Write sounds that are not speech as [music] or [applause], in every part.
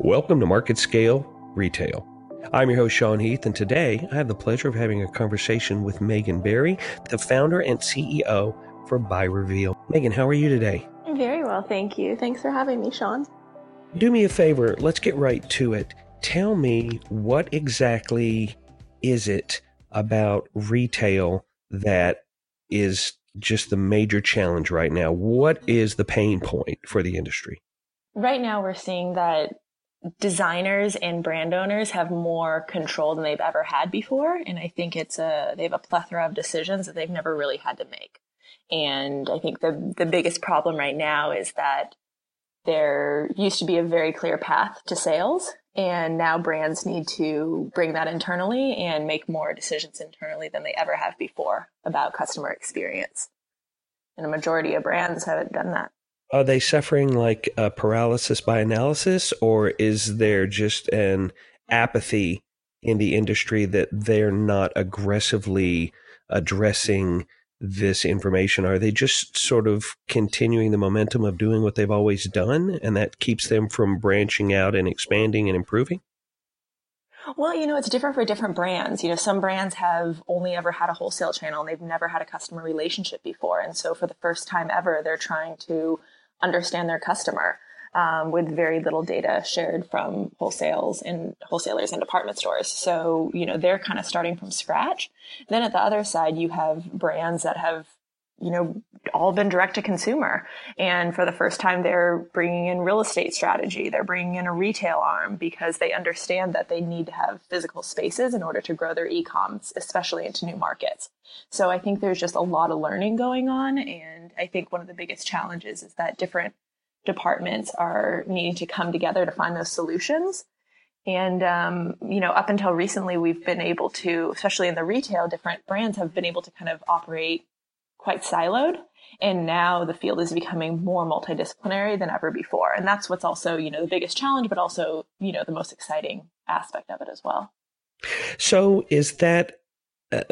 Welcome to MarketScale Retail. I'm your host, Sean Heath, and today I have the pleasure of having a conversation with Megan Berry, the founder and CEO for By Reveal. Megan, how are you today? Very well, thank you. Thanks for having me, Sean. Do me a favor, let's get right to it. Tell me what exactly is it about retail that is just the major challenge right now? What is the pain point for the industry? Right now, we're seeing that designers and brand owners have more control than they've ever had before. And I think it's a, they have a plethora of decisions that they've never really had to make. And I think the, the biggest problem right now is that there used to be a very clear path to sales. And now brands need to bring that internally and make more decisions internally than they ever have before about customer experience. And a majority of brands haven't done that are they suffering like a paralysis by analysis or is there just an apathy in the industry that they're not aggressively addressing this information are they just sort of continuing the momentum of doing what they've always done and that keeps them from branching out and expanding and improving well, you know, it's different for different brands. You know, some brands have only ever had a wholesale channel and they've never had a customer relationship before. And so for the first time ever, they're trying to understand their customer um, with very little data shared from wholesales and wholesalers and department stores. So, you know, they're kind of starting from scratch. Then at the other side, you have brands that have, you know, all been direct to consumer. And for the first time, they're bringing in real estate strategy. They're bringing in a retail arm because they understand that they need to have physical spaces in order to grow their e-coms, especially into new markets. So I think there's just a lot of learning going on. And I think one of the biggest challenges is that different departments are needing to come together to find those solutions. And, um, you know, up until recently, we've been able to, especially in the retail, different brands have been able to kind of operate quite siloed. And now the field is becoming more multidisciplinary than ever before. And that's what's also, you know, the biggest challenge, but also, you know, the most exciting aspect of it as well. So is that uh,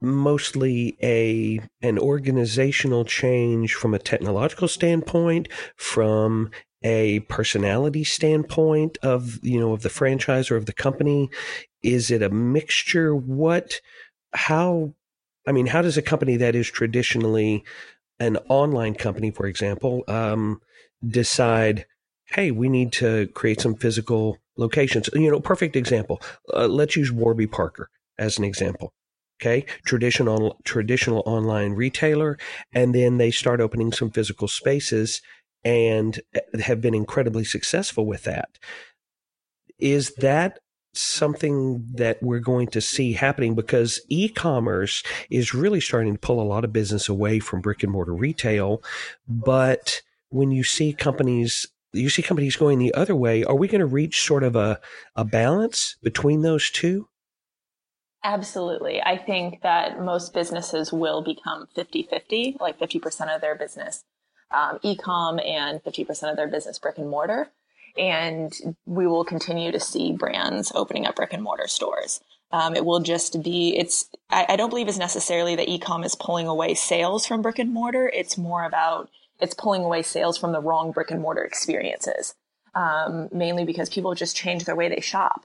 mostly a an organizational change from a technological standpoint from a personality standpoint of you know of the franchise or of the company is it a mixture what how i mean how does a company that is traditionally an online company for example um, decide hey we need to create some physical locations? You know perfect example uh, let's use warby parker as an example okay? Traditional traditional online retailer and then they start opening some physical spaces and have been incredibly successful with that. Is that something that we're going to see happening because e-commerce is really starting to pull a lot of business away from brick and mortar retail but when you see companies you see companies going the other way are we going to reach sort of a, a balance between those two Absolutely. I think that most businesses will become 50 50, like 50% of their business um, e-com and 50% of their business brick and mortar. And we will continue to see brands opening up brick and mortar stores. Um, it will just be, it's, I, I don't believe it's necessarily that e-com is pulling away sales from brick and mortar. It's more about, it's pulling away sales from the wrong brick and mortar experiences. Um, mainly because people just change their way they shop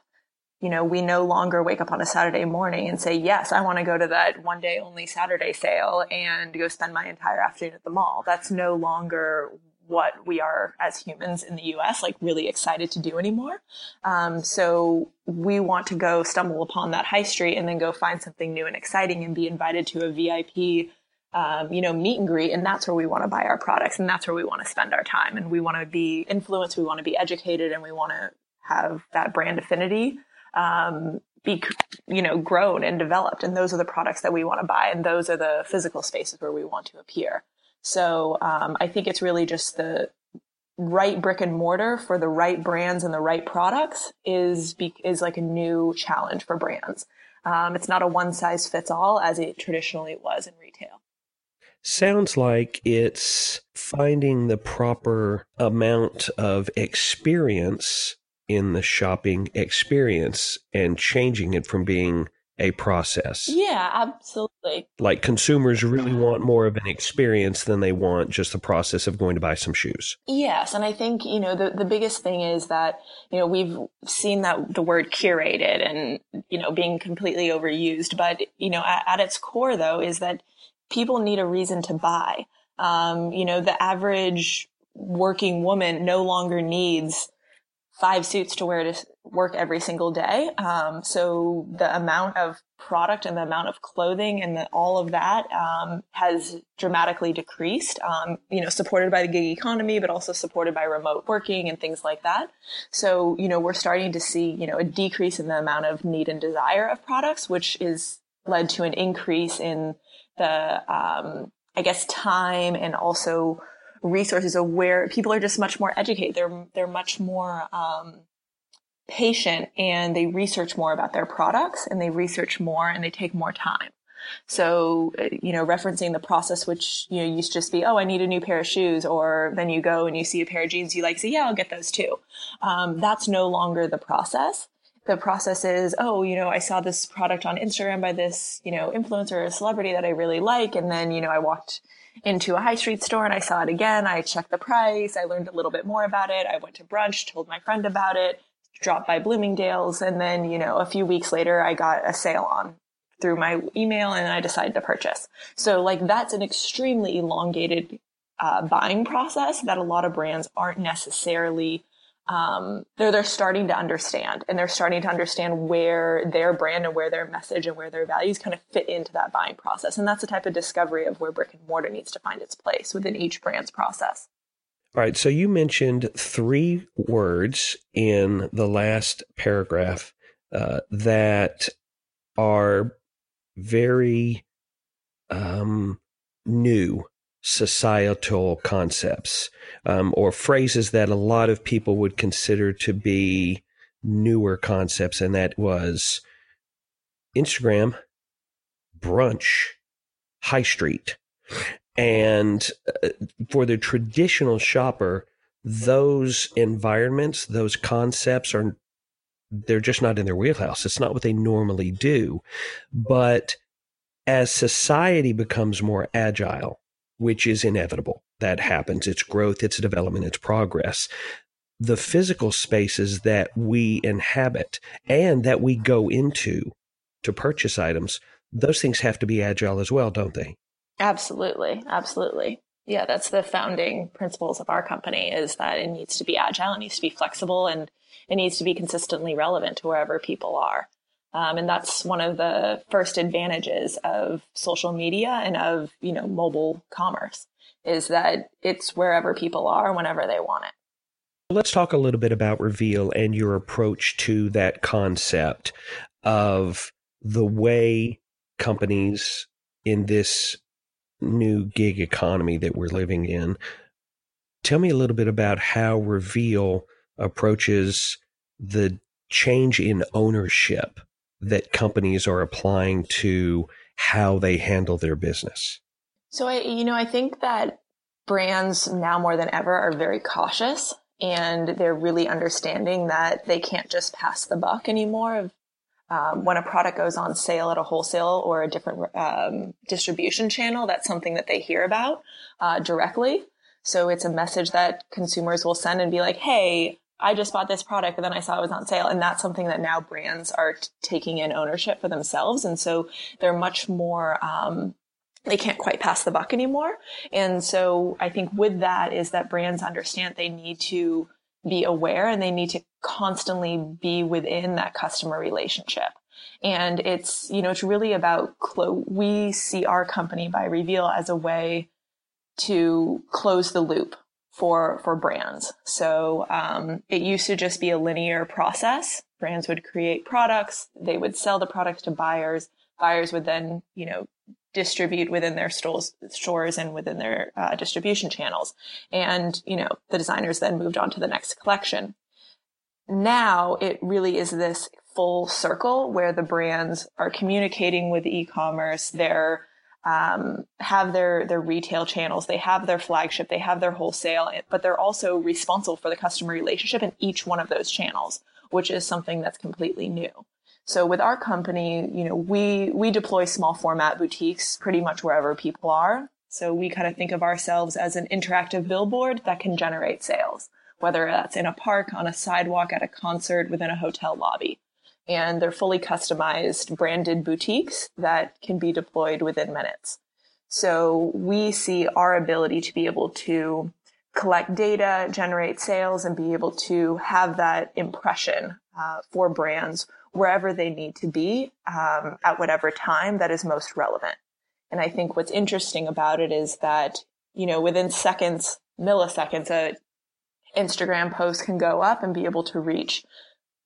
you know, we no longer wake up on a Saturday morning and say, yes, I want to go to that one day only Saturday sale and go spend my entire afternoon at the mall. That's no longer what we are as humans in the US, like really excited to do anymore. Um, so we want to go stumble upon that high street and then go find something new and exciting and be invited to a VIP, um, you know, meet and greet. And that's where we want to buy our products and that's where we want to spend our time. And we want to be influenced. We want to be educated and we want to have that brand affinity um, be you know grown and developed and those are the products that we want to buy and those are the physical spaces where we want to appear so um, i think it's really just the right brick and mortar for the right brands and the right products is is like a new challenge for brands. Um, it's not a one size fits all as it traditionally was in retail. Sounds like it's finding the proper amount of experience in the shopping experience and changing it from being a process. Yeah, absolutely. Like consumers really want more of an experience than they want just the process of going to buy some shoes. Yes. And I think, you know, the, the biggest thing is that, you know, we've seen that the word curated and, you know, being completely overused. But, you know, at, at its core, though, is that people need a reason to buy. Um, you know, the average working woman no longer needs five suits to wear to work every single day. Um, so the amount of product and the amount of clothing and the, all of that um, has dramatically decreased. Um, you know, supported by the gig economy, but also supported by remote working and things like that. So you know, we're starting to see you know a decrease in the amount of need and desire of products, which is led to an increase in the um, I guess time and also resources where people are just much more educated. They're they're much more um, patient and they research more about their products and they research more and they take more time. So, uh, you know, referencing the process, which, you know, used to just be, oh, I need a new pair of shoes, or then you go and you see a pair of jeans you like, say, yeah, I'll get those too. Um, that's no longer the process. The process is, oh, you know, I saw this product on Instagram by this, you know, influencer or celebrity that I really like. And then, you know, I walked into a high street store and I saw it again. I checked the price. I learned a little bit more about it. I went to brunch, told my friend about it, dropped by Bloomingdale's. And then, you know, a few weeks later, I got a sale on through my email and I decided to purchase. So like that's an extremely elongated uh, buying process that a lot of brands aren't necessarily um, they're they're starting to understand and they're starting to understand where their brand and where their message and where their values kind of fit into that buying process. And that's the type of discovery of where brick and mortar needs to find its place within each brand's process. All right. So you mentioned three words in the last paragraph uh, that are very um, new societal concepts um, or phrases that a lot of people would consider to be newer concepts, and that was Instagram, brunch, high street. And uh, for the traditional shopper, those environments, those concepts are, they're just not in their wheelhouse. It's not what they normally do. But as society becomes more agile, which is inevitable. That happens. It's growth, it's development, it's progress. The physical spaces that we inhabit and that we go into to purchase items, those things have to be agile as well, don't they? Absolutely. Absolutely. Yeah, that's the founding principles of our company is that it needs to be agile, it needs to be flexible, and it needs to be consistently relevant to wherever people are. Um, and that's one of the first advantages of social media and of, you know, mobile commerce is that it's wherever people are whenever they want it. Let's talk a little bit about Reveal and your approach to that concept of the way companies in this new gig economy that we're living in. Tell me a little bit about how Reveal approaches the change in ownership that companies are applying to how they handle their business? So I, you know, I think that brands now more than ever are very cautious and they're really understanding that they can't just pass the buck anymore. Um, when a product goes on sale at a wholesale or a different um, distribution channel, that's something that they hear about uh, directly. So it's a message that consumers will send and be like, "Hey, I just bought this product and then I saw it was on sale. And that's something that now brands are t- taking in ownership for themselves. And so they're much more, um, they can't quite pass the buck anymore. And so I think with that is that brands understand they need to be aware and they need to constantly be within that customer relationship. And it's, you know, it's really about, clo- we see our company By Reveal as a way to close the loop for for brands. So um, it used to just be a linear process. Brands would create products, they would sell the products to buyers. Buyers would then, you know, distribute within their stores, and within their uh, distribution channels. And you know, the designers then moved on to the next collection. Now it really is this full circle where the brands are communicating with e-commerce. They're um, have their their retail channels, they have their flagship, they have their wholesale, but they're also responsible for the customer relationship in each one of those channels, which is something that's completely new. So with our company, you know, we, we deploy small format boutiques pretty much wherever people are. So we kind of think of ourselves as an interactive billboard that can generate sales, whether that's in a park, on a sidewalk, at a concert, within a hotel lobby. And they're fully customized branded boutiques that can be deployed within minutes. So we see our ability to be able to collect data, generate sales, and be able to have that impression uh, for brands wherever they need to be um, at whatever time that is most relevant. And I think what's interesting about it is that, you know, within seconds, milliseconds, a Instagram post can go up and be able to reach,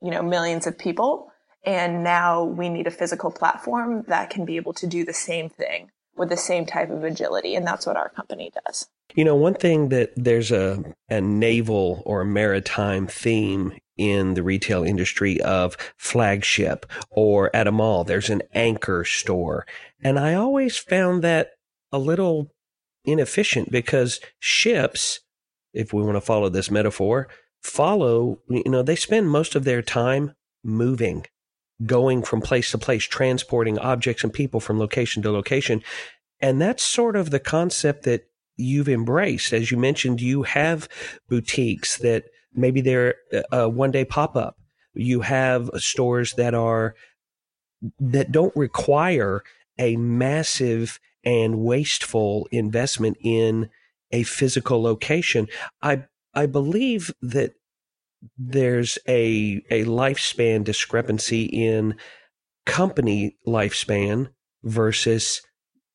you know, millions of people. And now we need a physical platform that can be able to do the same thing with the same type of agility. And that's what our company does. You know, one thing that there's a, a naval or maritime theme in the retail industry of flagship or at a mall, there's an anchor store. And I always found that a little inefficient because ships, if we want to follow this metaphor, follow, you know, they spend most of their time moving going from place to place, transporting objects and people from location to location. And that's sort of the concept that you've embraced. As you mentioned, you have boutiques that maybe they're a one day pop up. You have stores that are, that don't require a massive and wasteful investment in a physical location. I, I believe that there's a a lifespan discrepancy in company lifespan versus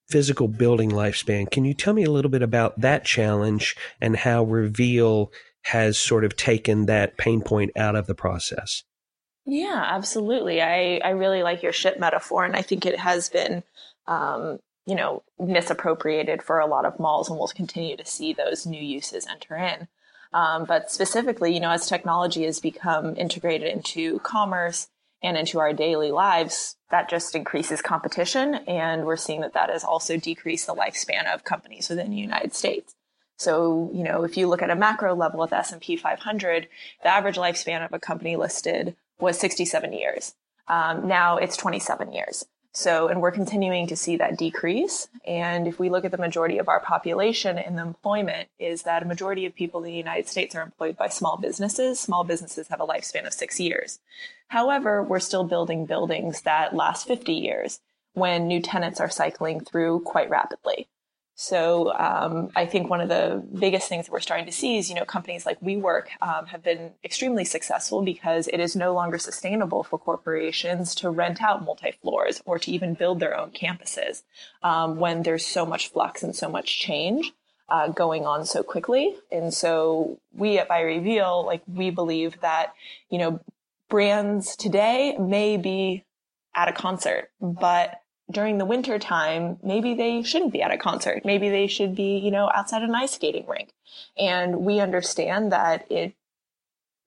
physical building lifespan. Can you tell me a little bit about that challenge and how Reveal has sort of taken that pain point out of the process? Yeah, absolutely. I, I really like your ship metaphor, and I think it has been, um, you know, misappropriated for a lot of malls, and we'll continue to see those new uses enter in. Um, but specifically, you know, as technology has become integrated into commerce and into our daily lives, that just increases competition. And we're seeing that that has also decreased the lifespan of companies within the United States. So, you know, if you look at a macro level with S&P 500, the average lifespan of a company listed was 67 years. Um, now it's 27 years. So, and we're continuing to see that decrease. And if we look at the majority of our population in the employment, is that a majority of people in the United States are employed by small businesses. Small businesses have a lifespan of six years. However, we're still building buildings that last 50 years when new tenants are cycling through quite rapidly. So um, I think one of the biggest things that we're starting to see is, you know, companies like WeWork um, have been extremely successful because it is no longer sustainable for corporations to rent out multi floors or to even build their own campuses um, when there's so much flux and so much change. Uh, going on so quickly. And so we at By Reveal, like we believe that, you know, brands today may be at a concert, but during the winter time, maybe they shouldn't be at a concert. Maybe they should be, you know, outside an ice skating rink. And we understand that it,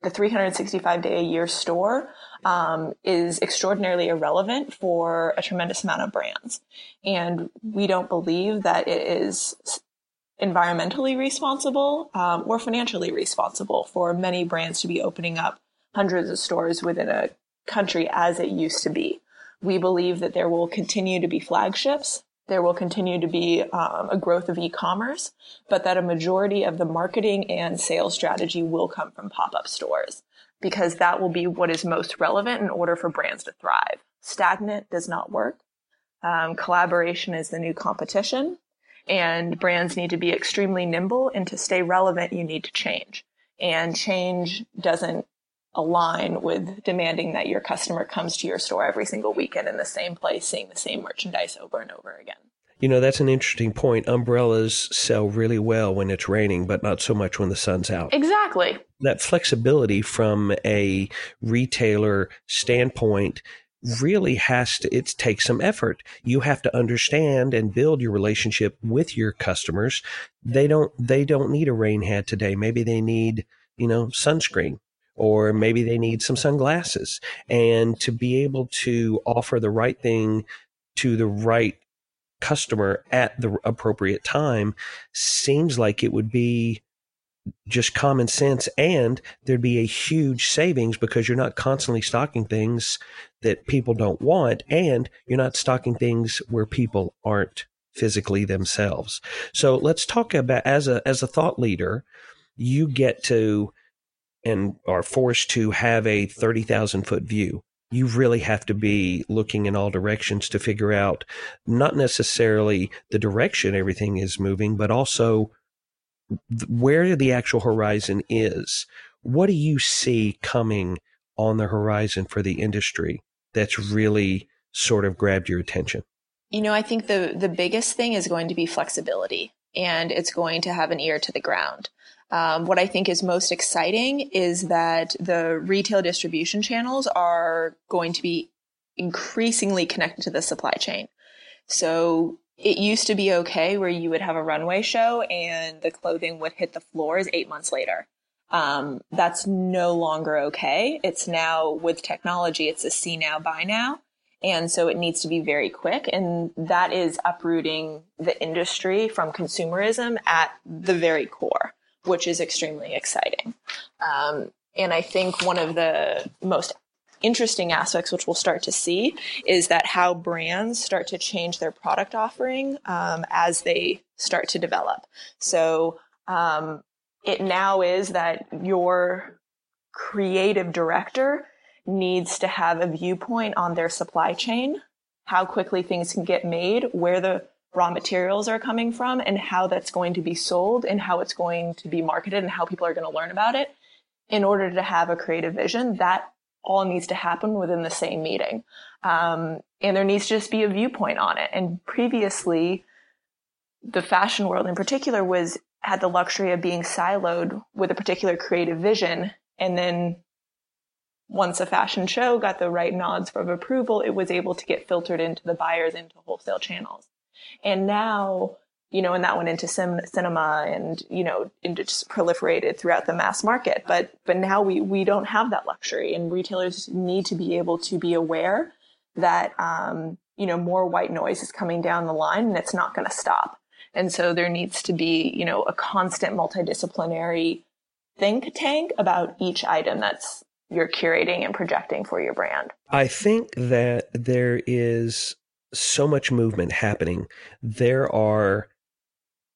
the 365 day a year store um, is extraordinarily irrelevant for a tremendous amount of brands. And we don't believe that it is environmentally responsible um, or financially responsible for many brands to be opening up hundreds of stores within a country as it used to be. We believe that there will continue to be flagships. There will continue to be um, a growth of e-commerce, but that a majority of the marketing and sales strategy will come from pop-up stores because that will be what is most relevant in order for brands to thrive. Stagnant does not work. Um, collaboration is the new competition and brands need to be extremely nimble and to stay relevant, you need to change and change doesn't align with demanding that your customer comes to your store every single weekend in the same place, seeing the same merchandise over and over again. You know, that's an interesting point. Umbrellas sell really well when it's raining, but not so much when the sun's out. Exactly. That flexibility from a retailer standpoint really has to it takes some effort you have to understand and build your relationship with your customers they don't they don't need a rain hat today maybe they need you know sunscreen or maybe they need some sunglasses and to be able to offer the right thing to the right customer at the appropriate time seems like it would be just common sense and there'd be a huge savings because you're not constantly stocking things that people don't want and you're not stocking things where people aren't physically themselves. So let's talk about as a as a thought leader, you get to and are forced to have a 30,000 foot view. You really have to be looking in all directions to figure out not necessarily the direction everything is moving, but also where the actual horizon is. What do you see coming on the horizon for the industry that's really sort of grabbed your attention? You know, I think the the biggest thing is going to be flexibility, and it's going to have an ear to the ground. Um, what I think is most exciting is that the retail distribution channels are going to be increasingly connected to the supply chain. So it used to be okay where you would have a runway show and the clothing would hit the floors eight months later. Um, that's no longer okay. It's now with technology, it's a see now, buy now. And so it needs to be very quick. And that is uprooting the industry from consumerism at the very core, which is extremely exciting. Um, and I think one of the most interesting aspects, which we'll start to see, is that how brands start to change their product offering um, as they start to develop. So um, it now is that your creative director needs to have a viewpoint on their supply chain, how quickly things can get made, where the raw materials are coming from, and how that's going to be sold, and how it's going to be marketed, and how people are going to learn about it. In order to have a creative vision, that all needs to happen within the same meeting. Um, and there needs to just be a viewpoint on it. And previously, the fashion world in particular was had the luxury of being siloed with a particular creative vision. And then once a fashion show got the right nods of approval, it was able to get filtered into the buyers into wholesale channels. And now you know, and that went into sim- cinema and, you know, and just proliferated throughout the mass market. But, but now we, we don't have that luxury and retailers need to be able to be aware that, um, you know, more white noise is coming down the line and it's not going to stop. And so there needs to be, you know, a constant multidisciplinary think tank about each item that's you're curating and projecting for your brand. I think that there is so much movement happening. There are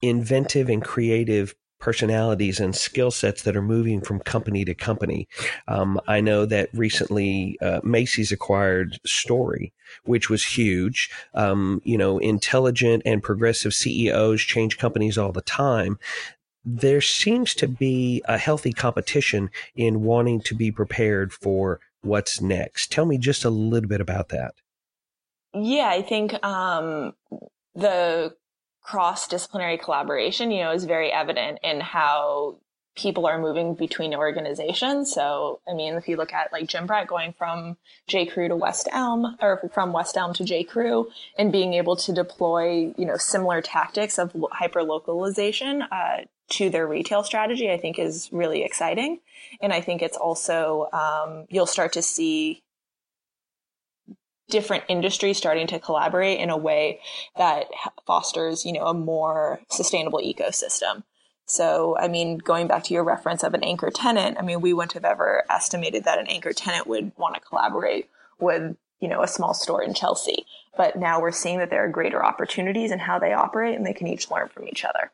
inventive and creative personalities and skill sets that are moving from company to company. Um, I know that recently uh, Macy's acquired Story, which was huge. Um, you know, intelligent and progressive CEOs change companies all the time. There seems to be a healthy competition in wanting to be prepared for what's next. Tell me just a little bit about that. Yeah, I think um, the cross disciplinary collaboration, you know, is very evident in how people are moving between organizations. So, I mean, if you look at like Jim Brett going from J. Crew to West Elm or from West Elm to J. Crew and being able to deploy, you know, similar tactics of hyper localization, uh, to their retail strategy, I think is really exciting. And I think it's also, um, you'll start to see different industries starting to collaborate in a way that fosters, you know, a more sustainable ecosystem. So, I mean, going back to your reference of an anchor tenant, I mean, we wouldn't have ever estimated that an anchor tenant would want to collaborate with, you know, a small store in Chelsea. But now we're seeing that there are greater opportunities in how they operate and they can each learn from each other.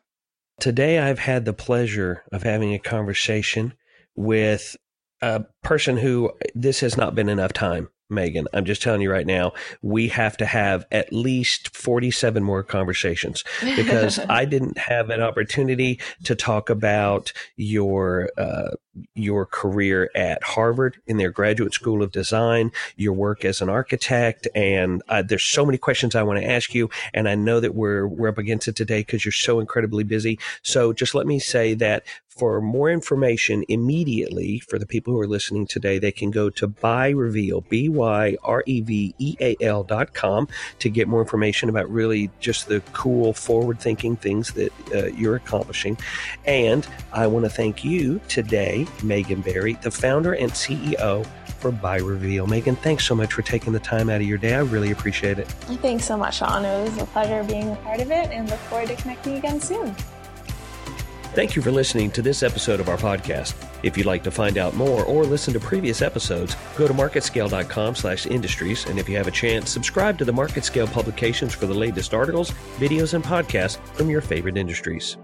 Today, I've had the pleasure of having a conversation with a person who this has not been enough time Megan. I'm just telling you right now, we have to have at least 47 more conversations because [laughs] I didn't have an opportunity to talk about your uh, your career at Harvard in their graduate school of design, your work as an architect, and uh, there's so many questions I want to ask you, and I know that we're we're up against it today because you're so incredibly busy. So just let me say that for more information immediately for the people who are listening today, they can go to ByReveal, B Y R E V E A L dot com to get more information about really just the cool, forward thinking things that uh, you're accomplishing. And I want to thank you today, Megan Berry, the founder and CEO for By Reveal. Megan, thanks so much for taking the time out of your day. I really appreciate it. Thanks so much, Sean. It was a pleasure being a part of it and look forward to connecting again soon. Thank you for listening to this episode of our podcast. If you'd like to find out more or listen to previous episodes, go to marketscale.com slash industries. And if you have a chance, subscribe to the MarketScale publications for the latest articles, videos, and podcasts from your favorite industries.